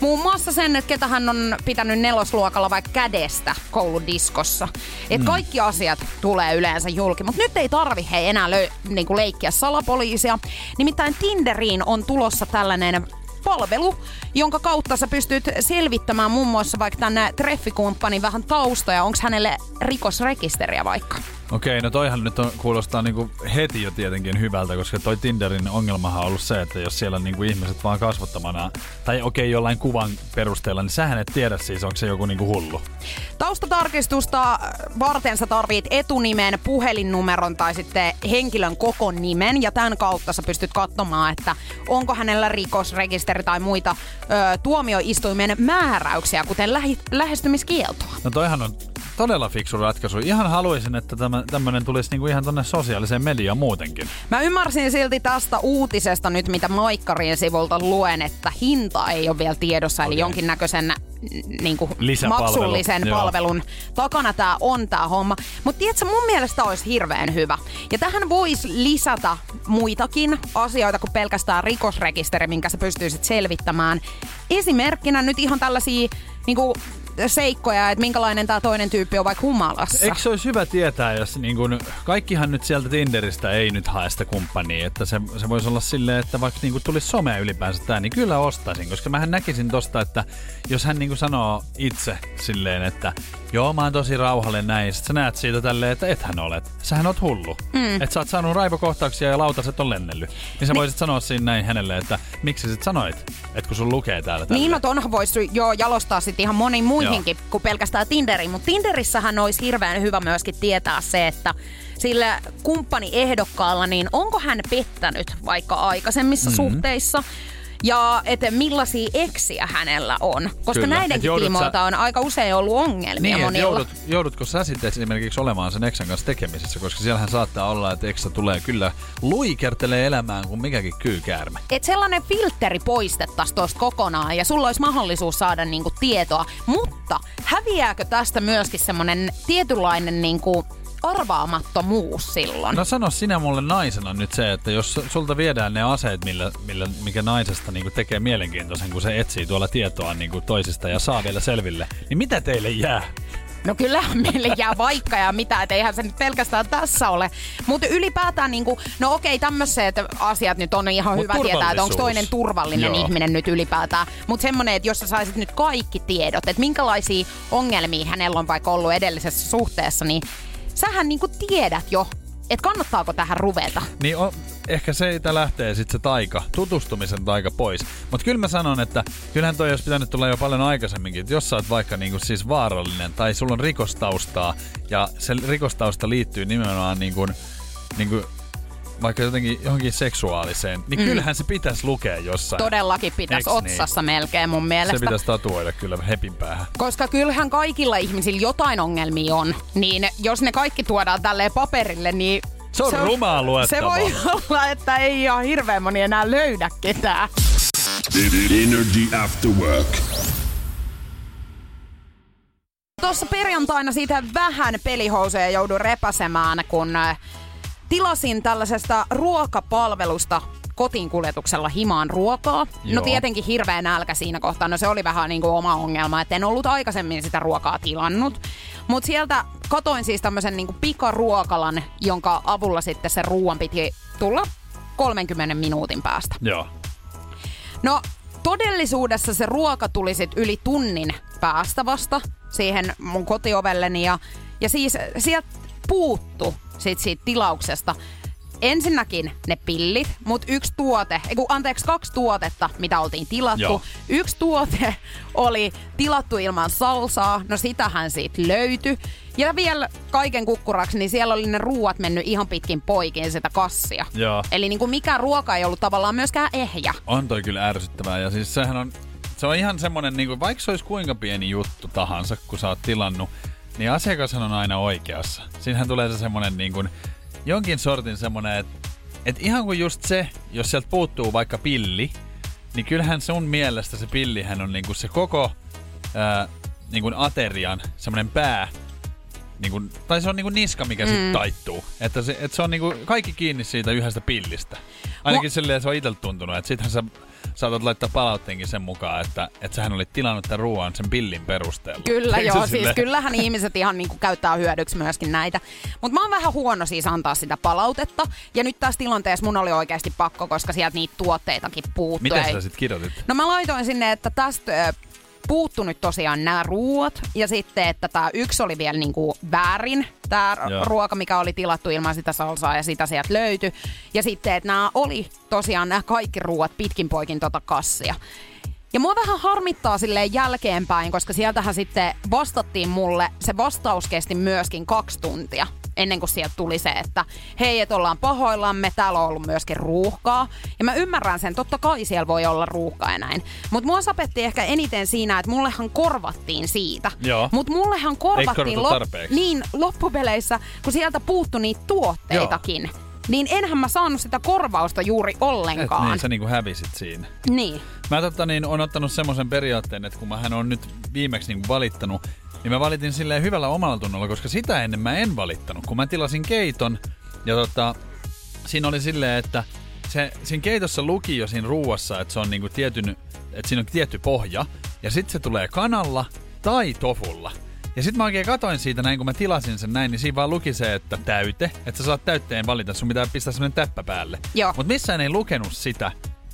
muun muassa sen, että ketä hän on pitänyt nelosluokalla vaikka kädestä kouludiskossa. Et kaikki asiat tulee yleensä julki, mutta nyt ei tarvi he enää lö- niinku leikkiä salapoliisia. Nimittäin Tinderiin on tulossa tällainen palvelu, jonka kautta sä pystyt selvittämään muun muassa vaikka tänne treffikumppanin vähän taustoja, onko hänelle rikosrekisteriä vaikka. Okei, no toihan nyt on, kuulostaa niinku heti jo tietenkin hyvältä, koska toi Tinderin ongelmahan on ollut se, että jos siellä niinku ihmiset vaan kasvottamana, tai okei jollain kuvan perusteella, niin sähän et tiedä siis, onko se joku niinku hullu. Taustatarkistusta varten sä tarvit etunimen, puhelinnumeron tai sitten henkilön koko nimen ja tämän kautta sä pystyt katsomaan, että onko hänellä rikosrekisteri tai muita ö, tuomioistuimen määräyksiä, kuten lähi- lähestymiskieltoa. No toihan on todella fiksu ratkaisu. Ihan haluaisin, että tämä, tämmönen tulisi niinku ihan tonne sosiaaliseen mediaan muutenkin. Mä ymmärsin silti tästä uutisesta nyt, mitä Maikkarien sivulta luen, että hinta ei ole vielä tiedossa, eli Okei. jonkinnäköisen niinku maksullisen joo. palvelun takana tämä on tämä homma. Mutta tiedätkö, mun mielestä olisi hirveän hyvä. Ja tähän voisi lisätä muitakin asioita kuin pelkästään rikosrekisteri, minkä sä pystyisit selvittämään. Esimerkkinä nyt ihan tällaisia niinku, seikkoja, että minkälainen tämä toinen tyyppi on vaikka humalassa. Eikö se olisi hyvä tietää, jos niin kun, kaikkihan nyt sieltä Tinderistä ei nyt hae sitä kumppania, että se, se voisi olla silleen, että vaikka niin tulisi somea ylipäänsä tää, niin kyllä ostaisin, koska mähän näkisin tosta, että jos hän niin sanoo itse silleen, että joo mä oon tosi rauhallinen näin, sit sä näet siitä tälleen, että ethän olet. Sähän oot hullu. Mm. Että sä oot saanut raivokohtauksia ja lautaset on lennellyt. Niin sä voisit sanoa siinä näin hänelle, että miksi sit sanoit, että kun sun lukee täällä tälleen. Niin, no tonhan voisi jo jalostaa sitten ihan moniin muihinkin kuin pelkästään Tinderiin. Mutta Tinderissähän olisi hirveän hyvä myöskin tietää se, että sillä kumppani-ehdokkaalla, niin onko hän pettänyt vaikka aikaisemmissa mm-hmm. suhteissa? Ja että millaisia eksiä hänellä on. Koska Kyllä. Et joudut tiimoilta sä- on aika usein ollut ongelmia Niin, monilla. joudut, joudutko sä sitten esimerkiksi olemaan sen eksän kanssa tekemisissä, koska siellähän saattaa olla, että eksä tulee kyllä luikertelee elämään kuin mikäkin kyykäärme. että sellainen filtteri poistettaisiin tuosta kokonaan ja sulla olisi mahdollisuus saada niinku tietoa. Mutta häviääkö tästä myöskin semmoinen tietynlainen niinku arvaamattomuus silloin? No sano sinä mulle naisena nyt se, että jos sulta viedään ne aseet, millä, millä, mikä naisesta niin tekee mielenkiintoisen, kun se etsii tuolla tietoa niin toisista ja saa vielä selville, niin mitä teille jää? No kyllä <laughs> meille jää vaikka ja mitä, että eihän se nyt pelkästään tässä ole. Mutta ylipäätään, niinku, no okei, tämmöiset asiat nyt on ihan Mut hyvä tietää, että onko toinen turvallinen Joo. ihminen nyt ylipäätään. Mutta semmoinen, että jos sä saisit nyt kaikki tiedot, että minkälaisia ongelmia hänellä on vaikka ollut edellisessä suhteessa, niin sähän niinku tiedät jo, että kannattaako tähän ruveta. Niin on, ehkä siitä lähtee sitten se taika, tutustumisen taika pois. Mutta kyllä mä sanon, että kyllähän toi olisi pitänyt tulla jo paljon aikaisemminkin. Että jos sä oot vaikka niinku siis vaarallinen tai sulla on rikostaustaa ja se rikostausta liittyy nimenomaan niinku, niinku vaikka jotenkin johonkin seksuaaliseen, niin mm. kyllähän se pitäisi lukea jossain. Todellakin pitäisi Eiks niin? otsassa melkein mun mielestä. Se pitäisi tatuoida kyllä hepin päähän. Koska kyllähän kaikilla ihmisillä jotain ongelmia on, niin jos ne kaikki tuodaan tälleen paperille, niin Se on rumaa Se luettavaa. voi olla, että ei ihan hirveän moni enää löydä ketään. Energy After Work. Tuossa perjantaina siitä vähän pelihousuja joudun repäsemään, kun tilasin tällaisesta ruokapalvelusta kotiin kuljetuksella himaan ruokaa. No Joo. tietenkin hirveä nälkä siinä kohtaa. No se oli vähän niin kuin oma ongelma, että en ollut aikaisemmin sitä ruokaa tilannut. Mutta sieltä katoin siis tämmöisen niin kuin pikaruokalan, jonka avulla sitten se ruoan piti tulla 30 minuutin päästä. Joo. No todellisuudessa se ruoka tuli sit yli tunnin päästä vasta siihen mun kotiovelleni ja, ja siis sieltä puuttu sit siitä tilauksesta ensinnäkin ne pillit, mutta yksi tuote, ei kun, anteeksi, kaksi tuotetta, mitä oltiin tilattu. Joo. Yksi tuote <laughs> oli tilattu ilman salsaa, no sitähän siitä löytyi. Ja vielä kaiken kukkuraksi, niin siellä oli ne ruuat mennyt ihan pitkin poikin sitä kassia. Joo. Eli niin kuin mikään ruoka ei ollut tavallaan myöskään ehjä. On toi kyllä ärsyttävää. Ja siis sehän on, se on ihan semmonen, niin kuin, vaikka se olisi kuinka pieni juttu tahansa, kun sä oot tilannut, niin asiakashan on aina oikeassa. Siinähän tulee se semmonen niin kuin, jonkin sortin semmonen, että et ihan kuin just se, jos sieltä puuttuu vaikka pilli, niin kyllähän sun mielestä se pillihän on niinku se koko ää, niinku aterian semmonen pää, niinku, tai se on niinku niska, mikä mm. sitten taittuu. Että se, et se on niinku kaikki kiinni siitä yhdestä pillistä. Ainakin Mu- silleen se on itseltä tuntunut, että sittenhän sä saatat laittaa palautteenkin sen mukaan, että, että sähän olit tilannut tämän ruoan sen pillin perusteella. Kyllä Eikö joo, siis kyllähän ihmiset ihan niinku käyttää hyödyksi myöskin näitä. Mutta mä oon vähän huono siis antaa sitä palautetta. Ja nyt tässä tilanteessa mun oli oikeasti pakko, koska sieltä niitä tuotteitakin puuttuu. Miten Ei- sä sit kirjoitit? No mä laitoin sinne, että tästä ö, puuttu nyt tosiaan nämä ruuat ja sitten, että tämä yksi oli vielä niinku väärin, tämä ruoka, mikä oli tilattu ilman sitä salsaa ja sitä sieltä löytyi. Ja sitten, että nämä oli tosiaan nämä kaikki ruuat pitkin poikin tota kassia. Ja mua vähän harmittaa silleen jälkeenpäin, koska sieltähän sitten vastattiin mulle, se vastaus kesti myöskin kaksi tuntia ennen kuin sieltä tuli se, että hei, et ollaan pahoillamme, täällä on ollut myöskin ruuhkaa. Ja mä ymmärrän sen, totta kai siellä voi olla ruuhkaa ja näin. Mutta mua sapetti ehkä eniten siinä, että mullehan korvattiin siitä. Joo. Mutta mullehan korvattiin tarpeeksi. niin loppupeleissä, kun sieltä puuttui niitä tuotteitakin. Niin enhän mä saanut sitä korvausta juuri Et ollenkaan. niin, sä niinku hävisit siinä. niin. Mä totta niin, on ottanut semmoisen periaatteen, että kun mä hän on nyt viimeksi niin valittanut, niin mä valitin silleen hyvällä omalla tunnolla, koska sitä ennen mä en valittanut. Kun mä tilasin keiton, ja tota, siinä oli silleen, että se, siinä keitossa luki jo siinä ruuassa, että se on niinku tietyn, että siinä on tietty pohja, ja sitten se tulee kanalla tai tofulla. Ja sitten mä oikein katoin siitä näin, kun mä tilasin sen näin, niin siinä vaan luki se, että täyte, että sä saat täytteen valita, sun pitää pistää semmonen täppä päälle. Joo. Mutta missään ei lukenut sitä,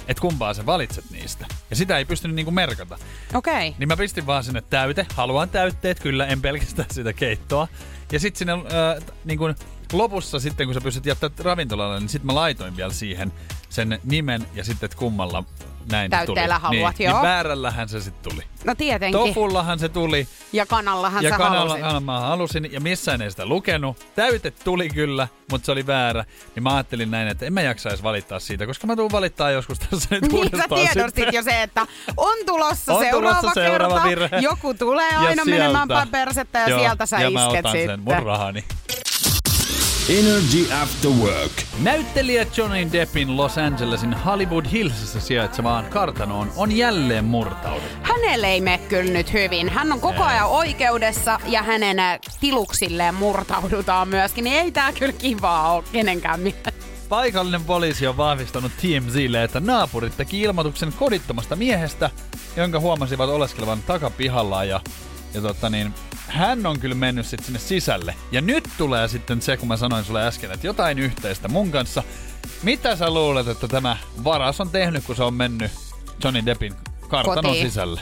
että kumpaa sä valitset niistä. Ja sitä ei pystynyt niinku merkata. Okei. Okay. Niin mä pistin vaan sinne täyte, haluan täytteet, kyllä, en pelkästään sitä keittoa. Ja sitten sinne äh, niin kun lopussa sitten, kun sä pystyt jättää ravintolalle, niin sitten mä laitoin vielä siihen sen nimen ja sitten, että kummalla näin Täytteellä tuli. haluat, niin, joo. Niin väärällähän se sitten tuli. No tietenkin. Tofullahan se tuli. Ja kanallahan ja sä kanalla halusit. kanalla mä halusin, ja missään ei sitä lukenut. Täyte tuli kyllä, mutta se oli väärä. Niin mä ajattelin näin, että en mä jaksa edes valittaa siitä, koska mä tuun valittaa joskus tässä nyt <laughs> Niin sä uudestaan tiedostit sitten. jo se, että on tulossa On seuraava tulossa seuraava kerta. virhe. Joku tulee Ja aina menemään sieltä- päin persettä ja Joo, sieltä sä ja mä isket otan sitten. sen mun rahani. Energy After Work. Näyttelijä Johnny Deppin Los Angelesin Hollywood Hillsissä sijaitsevaan kartanoon on jälleen murtauduttu. Hänelle ei mene kyllä nyt hyvin. Hän on koko ajan oikeudessa ja hänen ä, tiluksilleen murtaudutaan myöskin. Niin ei tää kyllä kivaa ole kenenkään mielestä. Paikallinen poliisi on vahvistanut TMZlle, että naapurit teki ilmoituksen kodittomasta miehestä, jonka huomasivat oleskelevan takapihalla ja, ja totta niin, hän on kyllä mennyt sitten sinne sisälle. Ja nyt tulee sitten se, kun mä sanoin sulle äsken, että jotain yhteistä mun kanssa. Mitä sä luulet, että tämä varas on tehnyt, kun se on mennyt Johnny Deppin kartanon Kotiin. sisälle?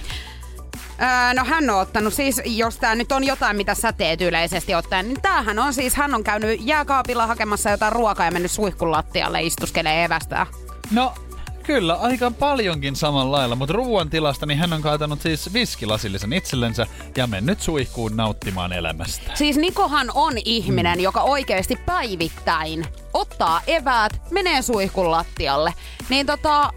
Öö, no hän on ottanut siis, jos tää nyt on jotain, mitä sä teet yleisesti ottaen, niin tämähän on siis, hän on käynyt jääkaapilla hakemassa jotain ruokaa ja mennyt suihkun lattialle istuskelee evästää. No, Kyllä, aika paljonkin samalla lailla, mutta ruoan tilasta niin hän on kaatanut siis viskilasillisen itsellensä ja mennyt suihkuun nauttimaan elämästä. Siis Nikohan on ihminen, mm. joka oikeasti päivittäin ottaa eväät, menee suihkun lattialle. Niin tota,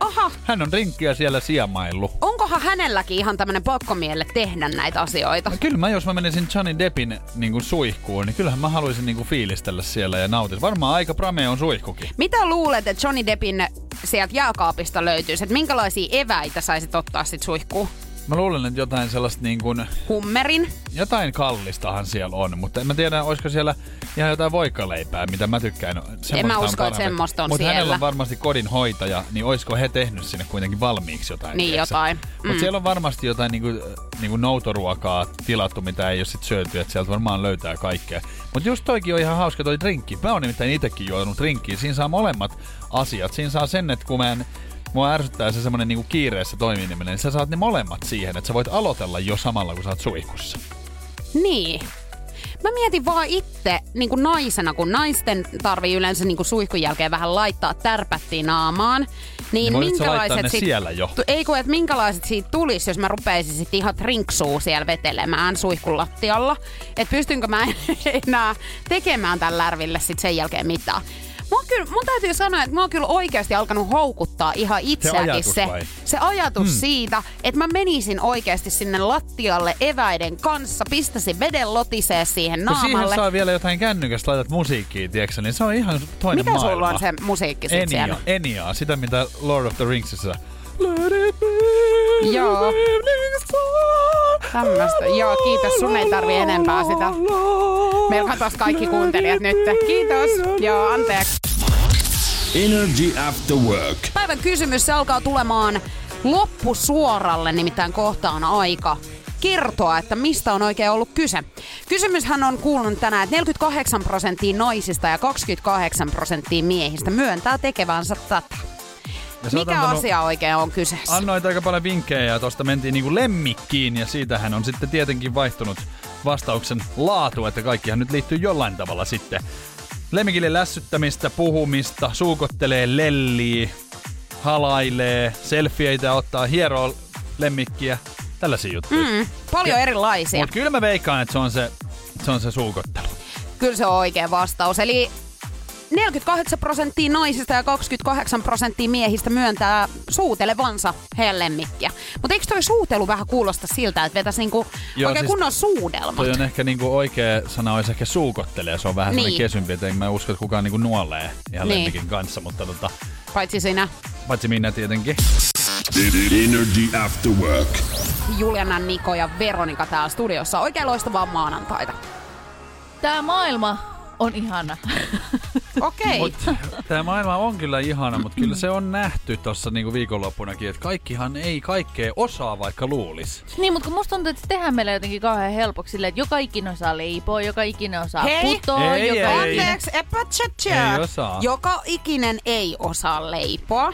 aha, Hän on rinkkiä siellä sijamaillu. onkohan hänelläkin ihan tämmönen pakkomielle tehdä näitä asioita? No kyllä mä, jos mä menisin Johnny Deppin niin kuin suihkuun, niin kyllähän mä haluaisin niin kuin fiilistellä siellä ja nautin. Varmaan aika prame on suihkukin. Mitä luulet, että Johnny Deppin sieltä jääkaapista löytyisi? Että minkälaisia eväitä saisit ottaa sit suihkuun? Mä luulen, että jotain sellaista niin kuin, Hummerin? jotain kallistahan siellä on, mutta en mä tiedä, olisiko siellä ihan jotain voikaleipää, mitä mä tykkään. Semmoista En mä usko, että semmoista on Mut hänellä siellä. on varmasti kodin hoitaja, niin olisiko he tehnyt sinne kuitenkin valmiiksi jotain? Niin tiedätkö? jotain. Mutta Mm. siellä on varmasti jotain niinku, niinku noutoruokaa tilattu, mitä ei ole sit syöty, että sieltä varmaan löytää kaikkea. Mutta just toikin on ihan hauska toi drinkki. Mä oon nimittäin itekin juonut drinkkiä. Siinä saa molemmat asiat. Siinä saa sen, että kun mä en Mua ärsyttää se semmonen niinku kiireessä toimiminen, niin sä saat ne molemmat siihen, että sä voit aloitella jo samalla, kun sä oot suihkussa. Niin. Mä mietin vaan itse niin kuin naisena, kun naisten tarvii yleensä niin kuin suihkun jälkeen vähän laittaa tärpättiin naamaan. Niin, Niin minkälaiset sit, siellä jo? Tu- ei kun, että minkälaiset siitä tulisi, jos mä rupeisin sit ihan trinksuu siellä vetelemään suihkun lattialla. Että pystynkö mä <laughs> enää tekemään tällä lärville sit sen jälkeen mitään. Mua kyllä, mun täytyy sanoa, että mua on kyllä oikeasti alkanut houkuttaa ihan itseäkin ajatus se, se ajatus hmm. siitä, että mä menisin oikeasti sinne lattialle eväiden kanssa, pistäisin veden lotisee siihen Kun siihen naamalle. saa vielä jotain kännykästä, laitat musiikkia, tiedätkö, niin se on ihan toinen Mitä maailma. sulla on se musiikki sit Enia, siellä? Eniaa, sitä mitä Lord of the Ringsissa. Joo. Tämmöstä. Joo, kiitos. Sun ei tarvi enempää sitä. Meillä katos kaikki kuuntelijat nyt. Kiitos. Joo, anteeksi. Energy After Work. Päivän kysymys se alkaa tulemaan loppusuoralle, nimittäin kohta on aika kertoa, että mistä on oikein ollut kyse. Kysymyshän on kuulunut tänään, että 48 prosenttia naisista ja 28 prosenttia miehistä myöntää tekevänsä tätä. Ja Mikä antanut- asia oikein on kyseessä? Annoit aika paljon vinkkejä ja tosta mentiin niinku lemmikkiin ja siitähän on sitten tietenkin vaihtunut vastauksen laatu, että kaikkihan nyt liittyy jollain tavalla sitten. Lemmikille lässyttämistä, puhumista, suukottelee lellii, halailee, selfieitä ottaa, hieroo lemmikkiä, tällaisia juttuja. Mm, paljon erilaisia. Mutta kyllä mä veikkaan, että se on se, se, on se suukottelu. Kyllä se on oikea vastaus. Eli 48 prosenttia naisista ja 28 prosenttia miehistä myöntää suutelevansa heidän lemmikkiä. Mutta eikö toi suutelu vähän kuulosta siltä, että vetäisi niinku Joo, oikein siis kunnon suudelmat? Toi on ehkä niinku oikea sana olisi ehkä suukottelee. Se on vähän niin. Niin. kesympi, että en mä usko, että kukaan niinku nuolee ihan Niin. lemmikin kanssa, mutta tota, Paitsi sinä, paitsi minä tietenkin. Energy After Work. Juliana, Niko ja Veronika täällä studiossa. Oikein loistavaa maanantaita. Tää maailma on ihana. Okei. Mut, tämä maailma on kyllä ihana, mutta kyllä se on nähty tuossa niinku viikonloppunakin, että kaikkihan ei kaikkea osaa, vaikka luulis. niin, mutta kun musta tuntuu, että se tehdään meille jotenkin kauhean helpoksi silleen, että joka ikinen osaa leipoa, joka ikinen osaa Hei! putoa, Ei, joka ei. ikinen... Anteeksi, epä tjä, tjä. Ei osaa. Joka ikinen ei osaa leipoa.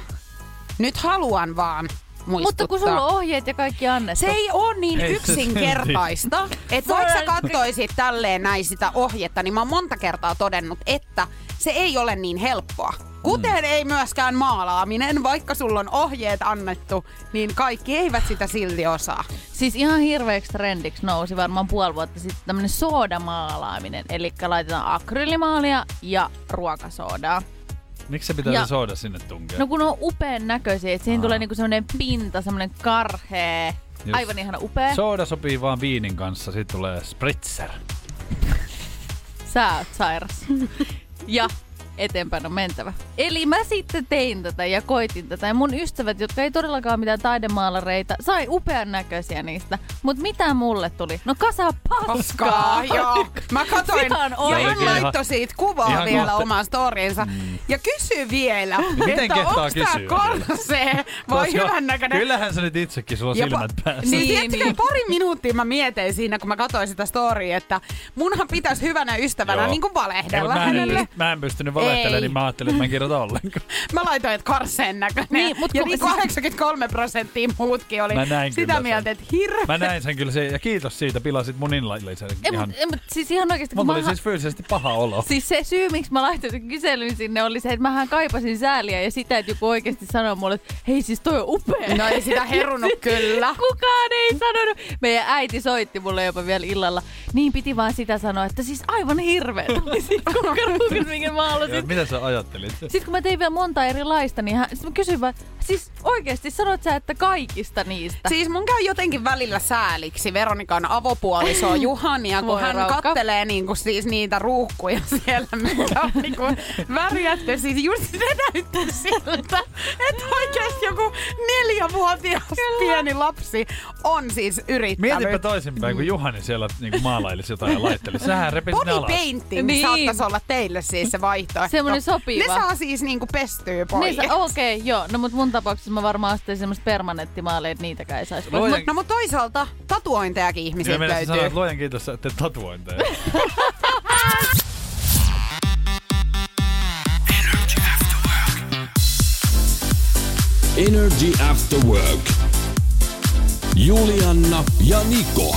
Nyt haluan vaan muistuttaa. Mutta kun sulla on ohjeet ja kaikki annettu. Se ei ole niin Ei se yksinkertaista, että vaikka sä kattoisit tälleen näin sitä ohjetta, niin mä oon monta kertaa todennut, että se ei ole niin helppoa. Kuten Mm. ei myöskään maalaaminen, vaikka sulla on ohjeet annettu, niin kaikki eivät sitä silti osaa. Siis ihan hirveäksi trendiksi nousi varmaan puoli vuotta sitten tämmönen soodamaalaaminen. Eli laitetaan akryylimaalia ja ruokasoodaa. Miksi se pitää Ja- se sooda sinne tunkea? No kun on upean näköisiä, että siinä Aa. tulee niinku semmonen pinta, semmonen karhee. Just. Aivan ihana upea. Sooda sopii vaan viinin kanssa, sit tulee spritzer. Sä oot sairas. Ja eteenpäin on mentävä. Eli mä sitten tein tätä ja koitin tätä. Ja mun ystävät, jotka ei todellakaan mitään taidemaalareita, sai upean näköisiä niistä. Mut mitä mulle tuli? No kasa paskaa. Paskaa, joo. Mä <laughs> katsoin, hän laittoi siitä kuvaa Ihan vielä kohta- omaan storinsa. Mm. Ja kysy vielä, Miten että kysyä vielä? korsee vai Koska hyvän näköinen. Kyllähän sä nyt itsekin, sulla on Ja silmät pa- päässä. Niin, Niin, niin. pari minuuttia mä mietin siinä, kun mä katsoin sitä storya, että munhan pitäisi hyvänä ystävänä niin kuin Ei, valehdella mä, en, hänelle. pyst- mä en pystynyt Ei valehtelee, Ei. niin mä ajattelin, että mä en kirjoita ollenkaan. <laughs> Mä laitoin, että karseen näköinen. Niin, mut ja kun- niin 83 prosenttia muutkin oli Mä näin sitä mieltä, että hirveä. Mä näin sen kyllä se, ja kiitos siitä, pilasit mun illallisen. Ei, Ihan, mut, ei, mut, siis ihan oikeesti, kun mulla mä, oli siis fyysisesti paha olo. Siis se syy, miksi mä laitoin sen kyselyn sinne, oli se, että mähän kaipasin sääliä ja sitä, että joku oikeasti sanoi mulle, että hei siis toi on upea. No ei sitä herunut <laughs> kyllä. Kukaan ei sanonut. Meidän äiti soitti mulle jopa vielä illalla. Niin piti vaan sitä sanoa, että siis aivan hirveä. <laughs> Siis kukkaruukut, minkä mä halusin. mitä sä ajattelit? Sitten kun mä tein vielä monta erilaista, niin hän, mä kysyin vaan, siis oikeasti sanot sä, että kaikista niistä? Siis mun käy jotenkin välillä sääliksi Veronikan avopuolisoa Juhania, kun Voi hän raukka. kattelee niinku siis niitä ruuhkuja siellä, <laughs> mitkä on niinku värjätty. Siis just se näyttää siltä, että oikeasti joku neljävuotias pieni lapsi on siis yrittänyt. Mietipä toisinpäin, kun Juhani siellä niin maalailisi jotain ja laitteli. Sähän repisit ne Body alas. painting Niin. saattaisi olla teille siis se vaihtoehto. Semmoinen sopiva. Ne saa siis niinku pestyä pois. Niin, okei, okay, joo. No mut mun tapauksessa mä varmaan astelin semmoista permanenttimaaleja, että niitäkään ei saisi. Luojan- Mut- No mutta toisaalta tatuointejakin Ja ihmisiltä meidän löytyy. sanoa, että luojan kiitos, että teet tatuointeja. <laughs> Energy After Work. Julianna ja Niko.